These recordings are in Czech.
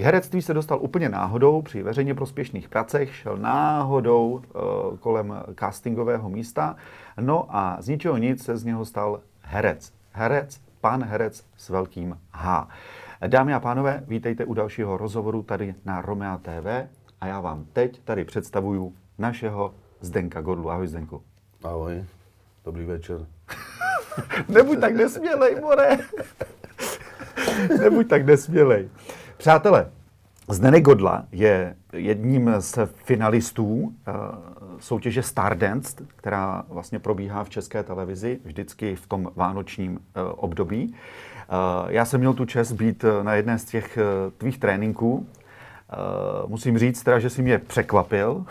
K herectví se dostal úplně náhodou při veřejně prospěšných pracech, šel náhodou uh, kolem castingového místa, no a z ničeho nic se z něho stal herec. Herec, pan herec s velkým H. Dámy a pánové, vítejte u dalšího rozhovoru tady na Romea TV a já vám teď tady představuju našeho Zdenka Godlu. Ahoj Zdenku. Ahoj, dobrý večer. Nebuď tak nesmělej, more. Nebuď tak nesmělej. Přátelé, Zdenek Godla je jedním z finalistů uh, soutěže Stardance, která vlastně probíhá v české televizi vždycky v tom vánočním uh, období. Uh, já jsem měl tu čest být na jedné z těch tvých tréninků. Musím říct teda, že si mě překvapil.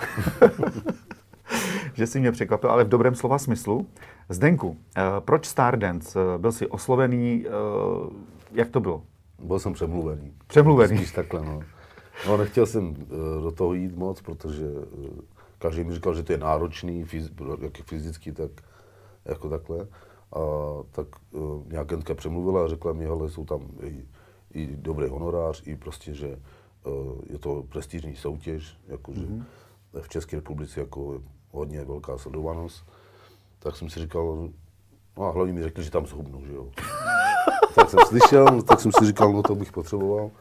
že si mě překvapil, ale v dobrém slova smyslu. Zdenku, proč Stardance? Byl jsi oslovený, jak to bylo? Byl jsem přemluvený. Přemluvený. Spíš takhle, no. No, nechtěl jsem uh, do toho jít moc, protože uh, každý mi říkal, že to je náročný, fyz, jak fyzicky, tak jako takhle. A tak uh, mě agentka přemluvila a řekla mi, ale jsou tam i, i dobrý honorář, i prostě, že uh, je to prestižní soutěž, jakože mm-hmm. v České republice jako hodně velká sledovanost. Tak jsem si říkal, no a hlavně mi řekli, že tam zhubnu, že jo. Tak jsem slyšel, tak jsem si říkal, no to bych potřeboval.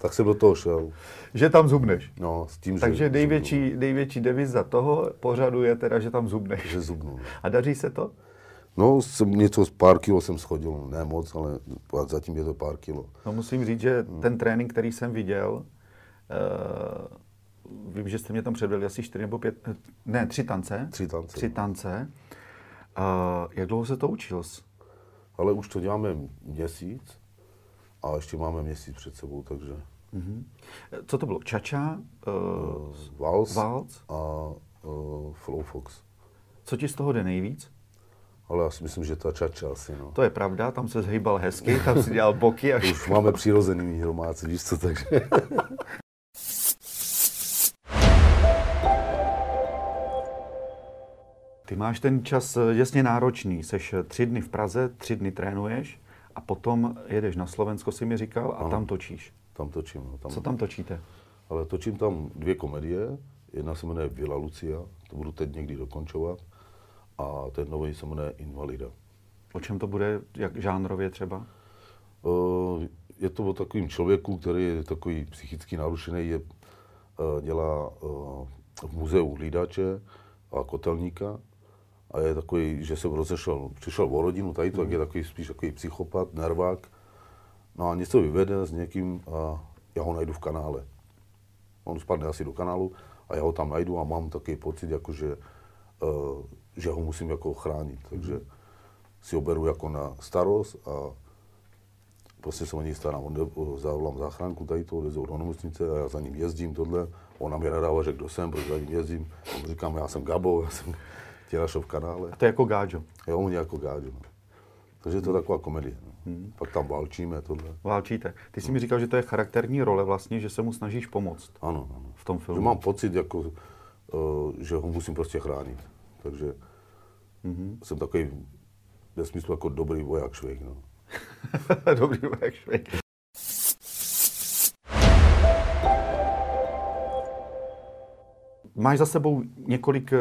Tak jsem do toho šel. Že tam zubneš. No, s tím, Takže že největší, největší deviza toho pořadu je teda, že tam zubneš. Že zubnu. No. A daří se to? No, jsem něco z pár kilo jsem schodil, ne moc, ale zatím je to pár kilo. No musím říct, že ten trénink, který jsem viděl, uh, vím, že jste mě tam předvedli asi čtyři nebo pět, ne, tři tance. Tři tance. Tři tance. Uh, jak dlouho se to učil? Ale už to děláme měsíc a ještě máme měsíc před sebou, takže... Uh-huh. Co to bylo? Čača? Uh, Vals, Vals? a uh, Flow Fox. Co ti z toho jde nejvíc? Ale já si myslím, že ta čača asi, no. To je pravda, tam se zhýbal hezky, tam si dělal boky. A Už máme přirozený hromáci, víš co, takže... Ty máš ten čas eh, jasně náročný. Seš eh, tři dny v Praze, tři dny trénuješ a potom jedeš na Slovensko, si mi říkal, a Ano. tam točíš. Tam točím, no. Tam, Co tam točíte? Ale točím tam dvě komedie. Jedna se jmenuje Vila Lucia, to budu teď někdy dokončovat. A ten nový se jmenuje Invalida. O čem to bude, jak žánrově třeba? Uh, je to o takovým člověku, který je takový psychicky narušený, je, dělá v muzeu hlídače a kotelníka a je takový, že se rozešel, přišel o rodinu tady, tak je takový spíš takový psychopat, nervák. No a něco vyvede s někým a já ho najdu v kanále. On spadne asi do kanálu a já ho tam najdu a mám takový pocit, jako že, uh, že ho musím jako chránit. Takže si ho beru jako na starost a prostě se o něj starám. On jde- zavolám záchranku tady to, odezou do nemocnice a já za ním jezdím tohle. On na mě nadává, že kdo jsem, proč za ním jezdím. Mu říkám, já jsem Gabo, já jsem Těrašov v kanále. A to je jako gáčo. Jo, on je jako gáďo. No. Takže to je taková komedie. No. Pak tam válčíme tohle. Válčíte. Ty jsi mi říkal, že to je charakterní role vlastně, že se mu snažíš pomoct Ano, ano. v tom Že filmu. mám pocit, jako, uh, že ho musím prostě chránit. Takže jsem takový ve smyslu jako dobrý voják švejk. No. Dobrý jak švejk. Máš za sebou několik eh,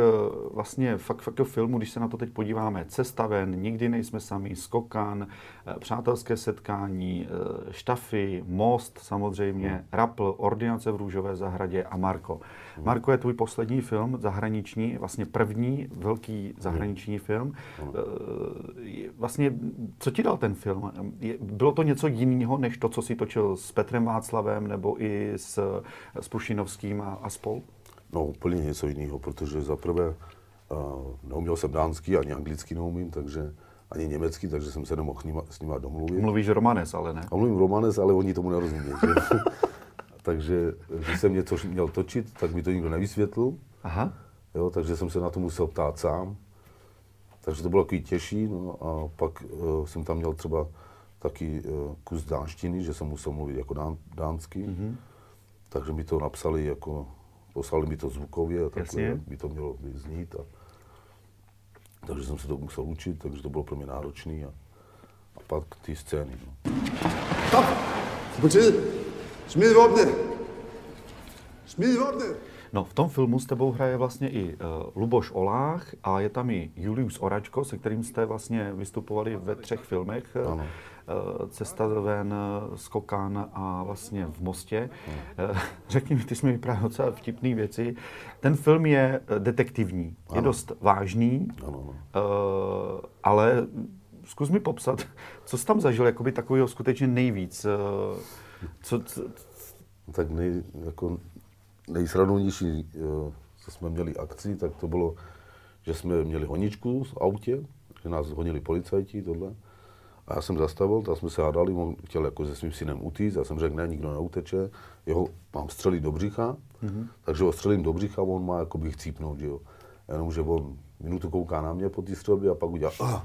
vlastně fakt, fakt filmů, když se na to teď podíváme. Cesta ven, Nikdy nejsme sami, Skokan, eh, Přátelské setkání, eh, Štafy, Most samozřejmě, Rapl, Ordinace v Růžové zahradě a Marko. Marko je tvůj poslední film, zahraniční, vlastně první velký zahraniční film. Eh, Vlastně, co ti dal ten film? Bylo to něco jiného, než to, co si točil s Petrem Václavem nebo i s, s Prušinovským a, a spol? No úplně něco jiného, protože za prvé uh, neuměl jsem dánský, ani anglicky neumím, takže ani německy, takže jsem se nemohl s nima, s nima domluvit. Mluvíš romanes, ale ne. A mluvím romanes, ale oni tomu nerozumí. Že? takže když jsem něco měl točit, tak mi to nikdo nevysvětlil. Aha. Jo, takže jsem se na to musel ptát sám. Takže to bylo takový těžší. No, a pak uh, jsem tam měl třeba taky uh, kus dánštiny, že jsem musel mluvit jako dán, dánsky. Mm-hmm. Takže mi to napsali jako, poslali mi to zvukově, a takhle, by to mělo znít. A, takže jsem se to musel učit, takže to bylo pro mě náročné. A, a pak ty scény. No. Stop! Politiet! Smid våbnet! Smith Warner. No, v tom filmu s tebou hraje vlastně i uh, Luboš Olách a je tam i Julius Oračko, se kterým jste vlastně vystupovali ve třech filmech. Ano. Uh, Cesta ven, Skokan a vlastně v Mostě. Uh, řekni mi, ty jsi mi vyprávěl docela vtipné věci. Ten film je detektivní, ano. je dost vážný, Ano, ano. ale zkus mi popsat, co jsi tam zažil jakoby takového skutečně nejvíc. Co, co, Tak nej, jako nejsradovnější, eh, co jsme měli akci, tak to bylo, že jsme měli honičku v autě, že nás honili policajti, tohle. A já jsem zastavil, tam jsme se hádali, on chtěl jako se svým synem utíct, já jsem řekl, ne, nikdo neuteče, jeho mám střelit do břicha, mm-hmm. takže ho střelím do břicha, on má jako bych chcípnout, že jo. Jenomže on minutu kouká na mě po té střelbě a pak udělá, ah.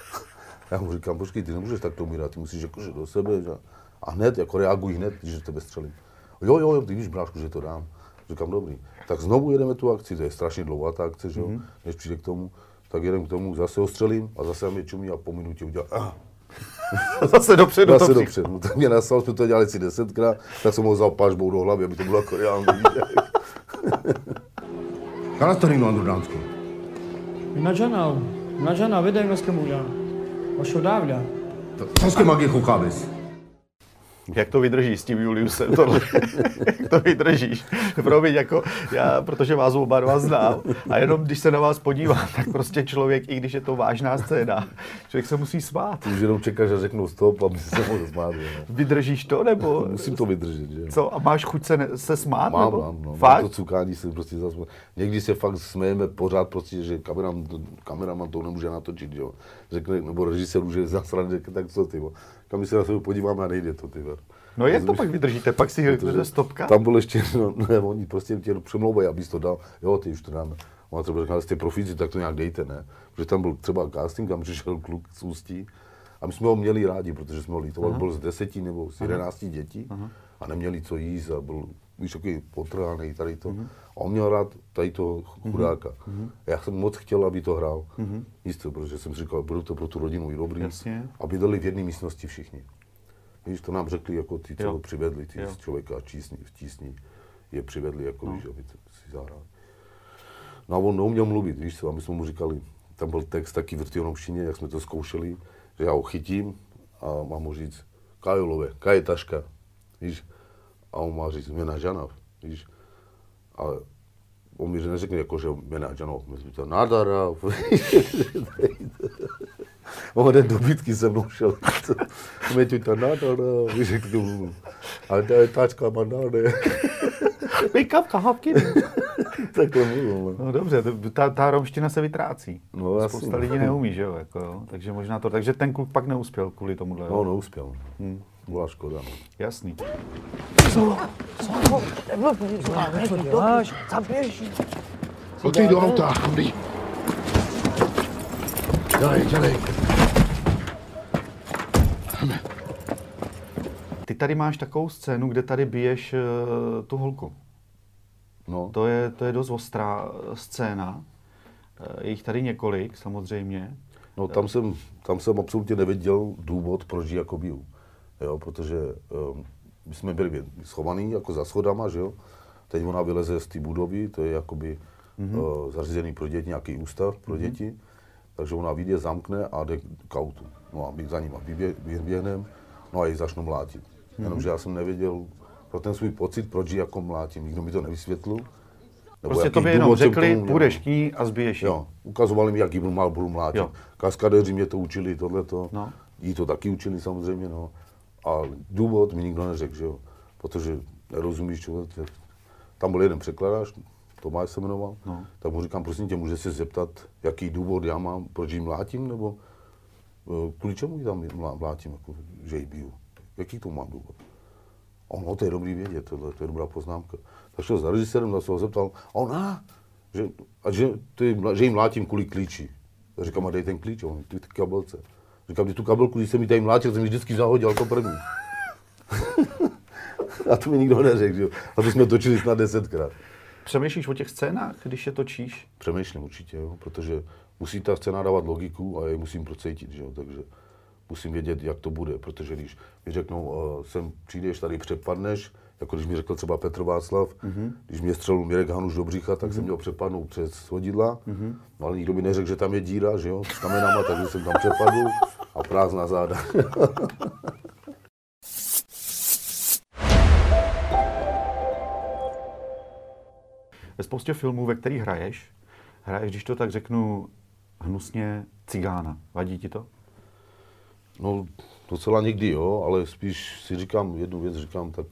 Já mu říkám, počkej, ty nemůžeš takto umírat, ty musíš jakože do sebe, že? a hned, jako reaguj hned, když tebe střelím. Jo, jo, jo, ty víš, brášku, že to dám. Říkám, dobrý. Tak znovu jedeme tu akci, to je strašně dlouhá ta akce, že jo, mm-hmm. než přijde k tomu, tak jedem k tomu, zase ho střelím a zase mě čumí a po minutě udělá, ah. zase dopředu. Zase to přijde. dopředu. No, tak mě nasal, jsme to dělali asi desetkrát, tak jsem ho vzal pažbou do hlavy, aby to bylo jako reálný. Kalastorino on Dánsku. Nagyanav, nagyanav, vedelmezke múlja. A sodávля. Co s magie chukávez? Jak to vydržíš s tím Juliusem, tohle? Jak to vydržíš? Promiň, jako já, protože vás oba dva znám a jenom když se na vás podívám, tak prostě člověk, i když je to vážná scéna, člověk se musí smát. Už jenom čekáš, že řeknou stop, aby se mohl smát. jo. Vydržíš to, nebo Musím to vydržet, že co? A máš chuť se, ne- se smát, Mám, nebo? mám, no. Fakt? Mám to cukání se prostě zase. Někdy se fakt smejeme pořád prostě, že kameraman, kameraman to nemůže natočit, jo. Řekne, nebo režisér už je zasraný, řekne, tak co ty, jo. Kam se na sebe podívám a nejde to, ty. jo. No jak to pak vydržíte? Pak si řeknete stopka? Tam byl ještě, no, ne, oni prostě tě přemlouvají, abys to dal. Jo, ty už to dáme. On třeba řekl, ale jste profíci, tak to nějak dejte, ne? Protože tam byl třeba casting, tam přišel kluk z Ústí a my jsme ho měli rádi, protože jsme ho lítovali, byl z deseti nebo z jedenácti dětí a neměli co jíst a byl, víš, takový potrhaný tady to. A on měl rád tady toho chudáka. Já jsem moc chtěl, aby to hrál. Jistě, protože jsem říkal, budu to pro tu rodinu i dobrý. Jasně. A bydleli v jedné místnosti všichni. Víš, to nám řekli jako ty, co Jo. ho přivedli, ty Jo. z člověka čísní, v tísni, je přivedli, jako víš, aby to si zahrali. No a on neuměl mluvit, víš co, a my jsme mu říkali, tam byl text taky v rtionovštině, jak jsme to zkoušeli, že já ho chytím a mám mu říct, Kajolové, kaj je taška, víš, a on má říct, jména Žanav, víš, a on mi neřekne jako, že jména Žanav, my jsme to nádara, On den do bitky se mnou šel. Mě tu to nádara, víš, jak to mluvím. Ale to je tačka mandáne. Pick up kahavky. Takhle mluvil. no. No dobře, ta, ta romština se vytrácí. No. Spousta lidí neumí, že jo, jako, jo. Takže možná to, takže ten kluk pak neuspěl kvůli tomuhle. No, neuspěl. Byla škoda. No. Jasný. Co děláš? Zaběž. Pojď do auta, Andy. Dělej, dělej. Ty tady máš takovou scénu, kde tady biješ uh, tu holku. no. To je, to je dost ostrá eh, scéna. Eh, Je jich tady několik, samozřejmě. No tam jsem, tam jsem absolutně neviděl důvod, proč ji jako biju. Jo, protože um, my jsme byli schovaní jako za schodama, že jo. Teď ona vyleze z té budovy, to je jakoby mm-hmm. uh, zařízený pro děti, nějaký ústav pro mm-hmm. děti. Takže ona vyjde, zamkne a jde k autu. No a my za ním vybě- vyběhneme, no a ji začnu mlátit. Mm-hmm. Jenomže já jsem nevěděl pro ten svůj pocit, proč ji jako mlátím. Nikdo mi to nevysvětlil. Nebo Prostě to by jenom řekli, tomu půjdeš k ní a zbiješ ji. Jo, ukazovali mi, jaký mal budu mlátit. Jo. Kaskadeři mě to učili, tohleto. No. Jí to taky učili samozřejmě, no. A důvod mi nikdo neřekl, že jo. Protože nerozumíš, že- tam byl jeden překladač, Tomáš se jmenoval, No. tak mu říkám, prosím tě, může se zeptat, jaký důvod já mám, proč jí mlátím, nebo eh, kvůli čemu ji tam mlá- mlátím, jako, že ji biju. Jaký to mám důvod? A on, no, to je dobrý vědět, tohle, to je dobrá poznámka. Tak šel za režisérem, tak se ho zeptal, a on, a, že, a že, ty, že jim mlátím kvůli klíči. Já říkám, a dej ten klíč, on, ty, ty kabelce. Říkám, ty tu kabelku, když jsem mi tady mlátil, jsem ji vždycky zahodil jako první. a to mi nikdo neřekl, že jo. A to jsme točili snad desetkrát. Přemýšlíš o těch scénách, když je točíš? Přemýšlím určitě, jo, protože musí ta scéna dávat logiku a já ji musím procítit, že jo, takže musím vědět, jak to bude, protože když mi řeknou, uh, sem přijdeš, tady přepadneš, jako když mi řekl třeba Petr Václav, mm-hmm. když mě střelil Mirek Hanuš do břicha, tak mm-hmm. jsem měl přepadnout přes hodidla, mm-hmm. no, ale nikdo mi neřekl, že tam je díra, že jo, s kamenama, takže jsem tam přepadl a prázdná záda. Ve spoustě filmů, ve kterých hraješ, hraješ, když to tak řeknu, hnusně cigána. Vadí ti to? No, docela někdy jo, ale spíš si říkám jednu věc, říkám, tak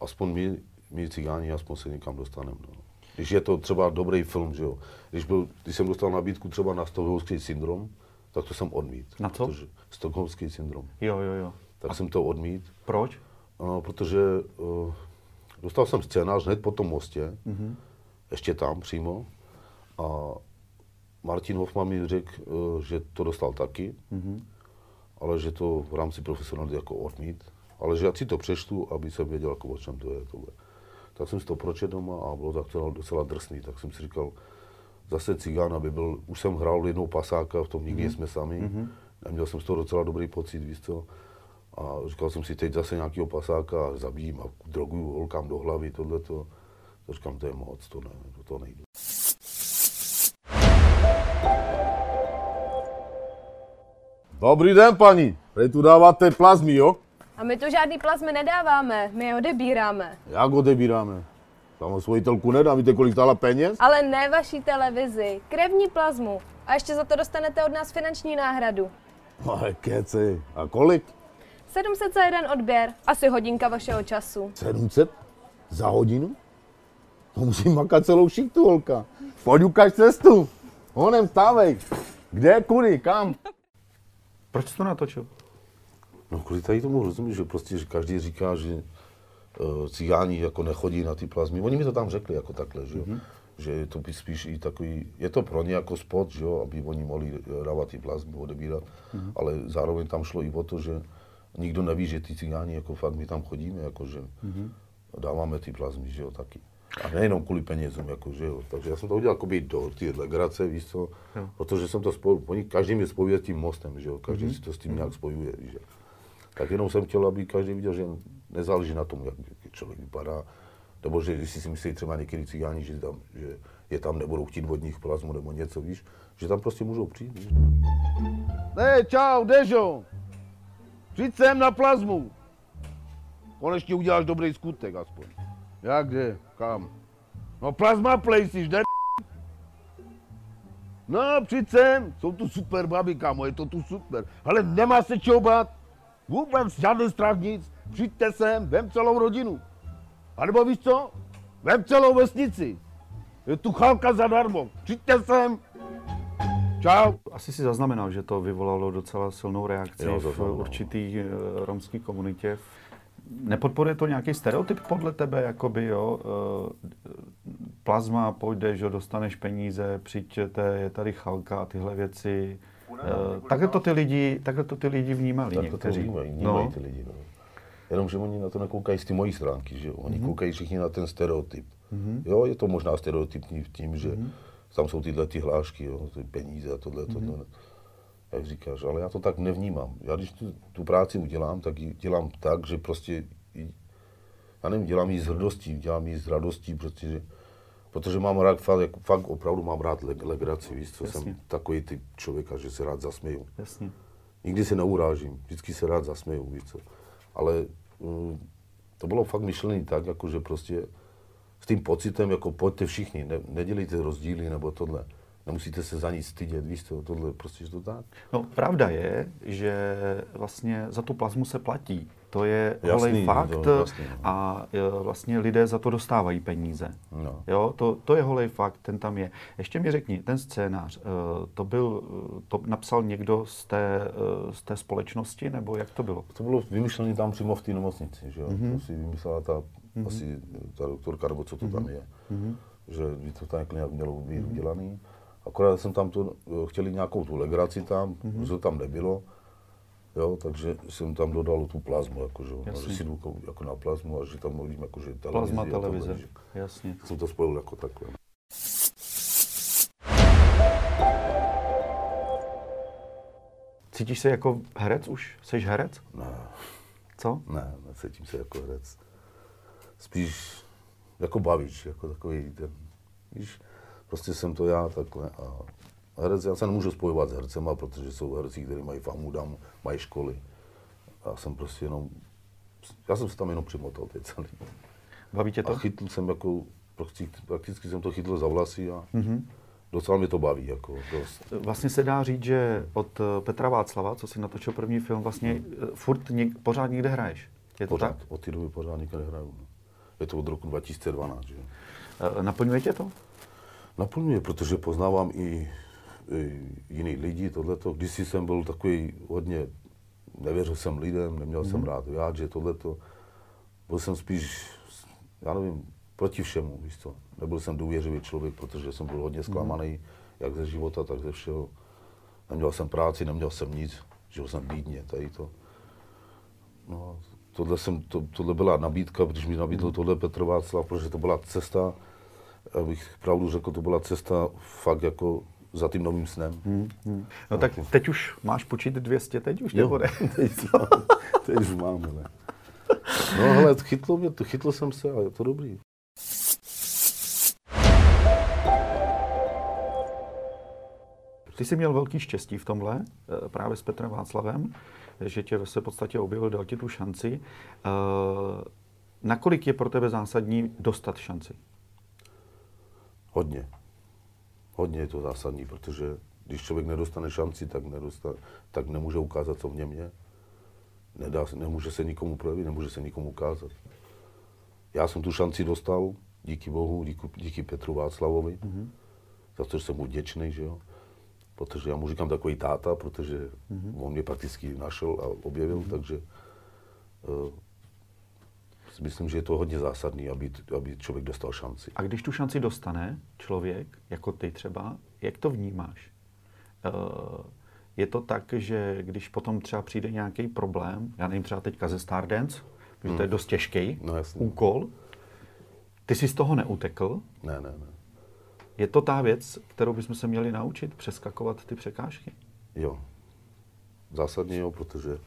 aspoň my, my cigáni, aspoň se někam dostaneme. No. Když je to třeba dobrý film, že jo. Když, byl, když jsem dostal nabídku třeba na Stockholmský syndrom, tak to jsem odmít. Na co? Protože, Stockholmský syndrom. Jo, jo, jo. Tak A jsem to odmít. Proč? No, protože uh, dostal jsem scénář hned po tom mostě, mm-hmm. ještě tam přímo. A Martin Hoffman mi řekl, uh, že to dostal taky, mm-hmm. Ale že to v rámci profesionality jako odmít ale že já si to přečtu, aby jsem věděl, jako o čem to je. Tohle. Tak jsem si to pročetl doma a bylo tak docela, docela drsný, tak jsem si říkal, zase cigán, aby byl, už jsem hrál jednou pasáka, v tom nikdy mm-hmm. jsme sami, mm-hmm. a měl jsem z toho docela dobrý pocit, víš co. A říkal jsem si, teď zase nějakého pasáka zabijím a droguju holkám do hlavy, tohle to. To říkám, to je moc, to ne, to, to nejde. Dobrý den, paní. Vy tu dáváte plazmy, jo? A my tu žádný plazmy nedáváme, my je odebíráme. Jak odebíráme? Samosvojitelku nedá, víte, kolik stála peněz? Ale ne vaší televizi, krevní plazmu. A ještě za to dostanete od nás finanční náhradu. Ale keci. A kolik? 700 za jeden odběr, asi hodinka vašeho času. 700? Za hodinu? To musím makat celou šiktu, holka. Pojď ukaž cestu. Honem, stávej. Kde, kudy, kam? Proč jsi to natočil? No kvůli tady tomu rozumím, že prostě že každý říká, že uh, cigáni jako nechodí na ty plazmy. Oni mi to tam řekli jako takhle, že jo. Mm-hmm. Že je to spíš i takový, je to pro ně jako spot, že jo, aby oni mohli dávat ty plazmy, odebírat, mm-hmm. ale zároveň tam šlo i o to, že nikdo neví, že ty cigáni jako fakt my tam chodíme, jako že mm-hmm. dáváme ty plazmy, že jo, taky. A nejenom kvůli penězům, jako, že jo. Takže já jsem to udělal jakoby do ty legrace, víš co, jo. protože jsem to spojil, oni, každý mě spojuje s tím mostem, že jo, každý mm-hmm. si to s tím nějak spojuje, víš, že. Tak jenom jsem chtěl, aby každý viděl, že nezáleží na tom, jak člověk vypadá, nebo že když si myslí třeba některý cigáni, že, tam, že je tam nebudou chtít vodních plazmu nebo něco, víš, že tam prostě můžou přijít. Víš? Ne, čau, Dežo! Přijď sem na plazmu. Konečně uděláš dobrý skutek aspoň. Jak kde? Kam? No plazma places, ne? No, přijď sem, jsou tu super babi, kámo, je to tu super. Ale nemá se čeho bát. Vůbec žádný strach nic. Přijďte sem, vem celou rodinu. A nebo víš co? Vem celou vesnici. Je tu chalka zadarmo. Přijďte sem. Čau. Asi si zaznamenal, že to vyvolalo docela silnou reakci Jo, v určitý eh, romské komunitě. Nepodporuje to nějaký stereotyp podle tebe, jakoby, jo? eh, Plazma, půjdeš, jo, dostaneš peníze, přijďte, je tady chalka a tyhle věci. Eh, Takhle to ty lidi, takhle to ty lidi vnímali Tak to, to někteří. vnímají, vnímají no. ty lidi. No. Jenomže oni na to nekoukají z ty mojí stránky, že jo? Oni mm-hmm. koukají všichni na ten stereotyp. Mm-hmm. Jo, je to možná stereotypní v tím, že mm-hmm. tam jsou tyhle ty hlášky, jo, ty peníze a tohle, tohle. Jak říkáš, ale já to tak nevnímám. Já když tu, tu práci udělám, tak ji dělám tak, že prostě, já nevím, dělám ji s hrdostí, dělám ji s radostí, prostě, že, protože mám rád, fakt, jako, fakt opravdu mám rád leg, legraci, víš, co Jasně. jsem takový typ člověka, že se rád zasměju. Jasně. Nikdy se neurážím, vždycky se rád zasměju, víš co. Ale mm, to bylo fakt myšlené tak, jako že prostě s tím pocitem, jako pojďte všichni, ne, nedělejte rozdíly nebo tohle. Nemusíte se za nic stydět, víš co, tohle prostě je to tak. No, pravda je, že vlastně za tu plazmu se platí. To je Jasný, holej fakt to jasný, no. a e, vlastně lidé za to dostávají peníze. No. Jo, to, to je holej fakt, ten tam je. Ještě mi řekni, ten scénář, e, to byl, to napsal někdo z té, e, z té společnosti, nebo jak to bylo? To bylo vymyšlené tam přímo v té nemocnici, že jo. Mm-hmm. To si vymyslela ta, mm-hmm. asi ta doktorka, nebo co to mm-hmm. tam je. Mm-hmm. Že by to tam nějak mělo být mm-hmm. udělané. Akorát jsem tam to, eh, chtěli nějakou tu legraci tam, mm-hmm. že to tam nebylo. Jo, takže jsem tam dodal tu plazmu, jakože, no, že si jdu jako, na plazmu a že tam mluvím jakože televizi. Plazma tohle, televize, že jasně. Jsem to spojil jako takhle. Cítíš se jako herec už? Jsi herec? Ne, Co? ne, necítím se jako herec. Spíš jako bavíč, jako takový ten, víš, prostě jsem to já takhle a herec, já se nemůžu spojovat s hercema, protože jsou herci, kteří mají famu, dám, mají školy. Já jsem prostě jenom, já jsem se tam jenom přimotal teď celý. Baví tě to? A chytl jsem jako, prostě, prakticky jsem to chytl za vlasy a Mhm. docela mě to baví, jako dost. Vlastně se dá říct, že od eh, Petra Václava, co si natočil první film, vlastně eh, furt něk, pořád někde hraješ. Je to Pořád, tak? od té doby pořád nikde nehraju. no. Je to od roku 2012, že? Eh, Naplňuje tě to? Naplňuje, protože poznávám i, i jiný lidi, tohleto. Když jsem byl takový hodně, nevěřil jsem lidem, neměl jsem rád vyjádřit tohleto. Byl jsem spíš, já nevím, proti všemu, víš co. Nebyl jsem důvěřivý člověk, protože jsem byl hodně zklamaný, jak ze života, tak ze všeho. Neměl jsem práci, neměl jsem nic, žil jsem bídně, tady to. No, tohle, jsem, to, tohle byla nabídka, když mi nabídl tohle Petr Václav, protože to byla cesta, abych pravdu řekl, to byla cesta fakt jako za tím novým snem. Hmm. No tak teď už máš počít 200, teď už Jo, nebo ne? teď, mám, teď už mám, ne. No ale chytlo mě, to, chytl jsem se a je to dobrý. Ty jsi měl velký štěstí v tomhle, eh, právě s Petrem Václavem, že tě ve své podstatě objevil, dal ti tu šanci. Eh, Nakolik je pro tebe zásadní dostat šanci? Hodně. Hodně je to zásadní, protože když člověk nedostane šanci, tak, nedostane, tak nemůže ukázat, co v něm je. Nedá, nemůže se nikomu projevit, nemůže se nikomu ukázat. Já jsem tu šanci dostal, díky Bohu, díky, díky Petru Václavovi, mm-hmm. za to, že jsem mu vděčný, že jo. Protože já mu říkám takový táta, protože mm-hmm. on mě prakticky našel a objevil, mm-hmm. takže uh, myslím, že je to hodně zásadný, aby, aby člověk dostal šanci. A když tu šanci dostane člověk, jako ty třeba, jak to vnímáš? Eh, Je to tak, že když potom třeba přijde nějaký problém, já nevím, třeba teďka ze Stardance, protože to je dost těžký No, úkol, ty jsi z toho neutekl, Ne, ne, ne. je to ta věc, kterou bychom se měli naučit, přeskakovat ty překážky? Jo. Zásadně jo, protože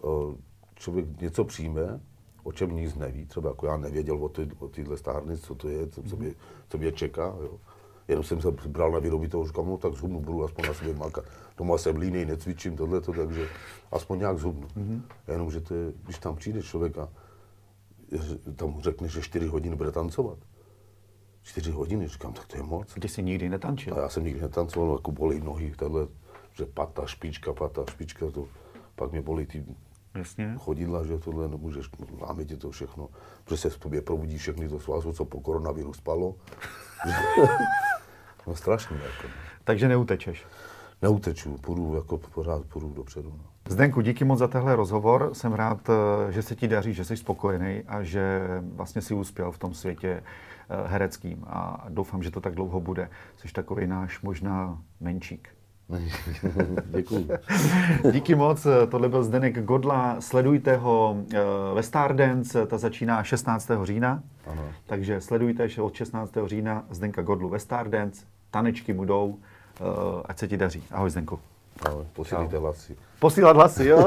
o, člověk něco přijme, o čem nic neví. Třeba jako já nevěděl o, ty, o téhle stárnic, co to je, co, co, mě, co mě čeká. Jo. Jenom jsem se bral na vědomí toho, říkám, no tak zhubnu, budu aspoň na sobě makat. Doma jsem línej, necvičím tohleto, takže aspoň nějak zhubnu. Mm-hmm. Jenom, že to je, když tam přijde člověk a tam řekne, že 4 hodiny bude tancovat. 4 hodiny, říkám, tak to je moc. Ty jsi nikdy A netančil. já jsem nikdy netancoval, jako bolí nohy, tahle, že pata, špička, pata, špička, to, pak mě bolí ty Jasně. chodidla, že tohle nemůžeš, láme ti to všechno, protože se v tobě probudí všechny to svazu, co po koronaviru spalo. no strašný, jako. Takže neutečeš. Neuteču, půjdu, jako pořád půjdu dopředu. No. Zdenku, díky moc za tenhle rozhovor. Jsem rád, eh, že se ti daří, že jsi spokojený a že vlastně si uspěl v tom světě eh, hereckým a doufám, že to tak dlouho bude. Jsi takový náš možná menšík. Děkuji. Díky moc, tohle byl Zdenek Godla, sledujte ho eh, ve Stardance, ta začíná 16. října, Ano. takže sledujte že od 16. října Zdenka Godlu ve Stardance, tanečky budou, eh, ať se ti daří. Ahoj Zdenku. Ahoj, posílíte hlasy. Posílat hlasy, jo.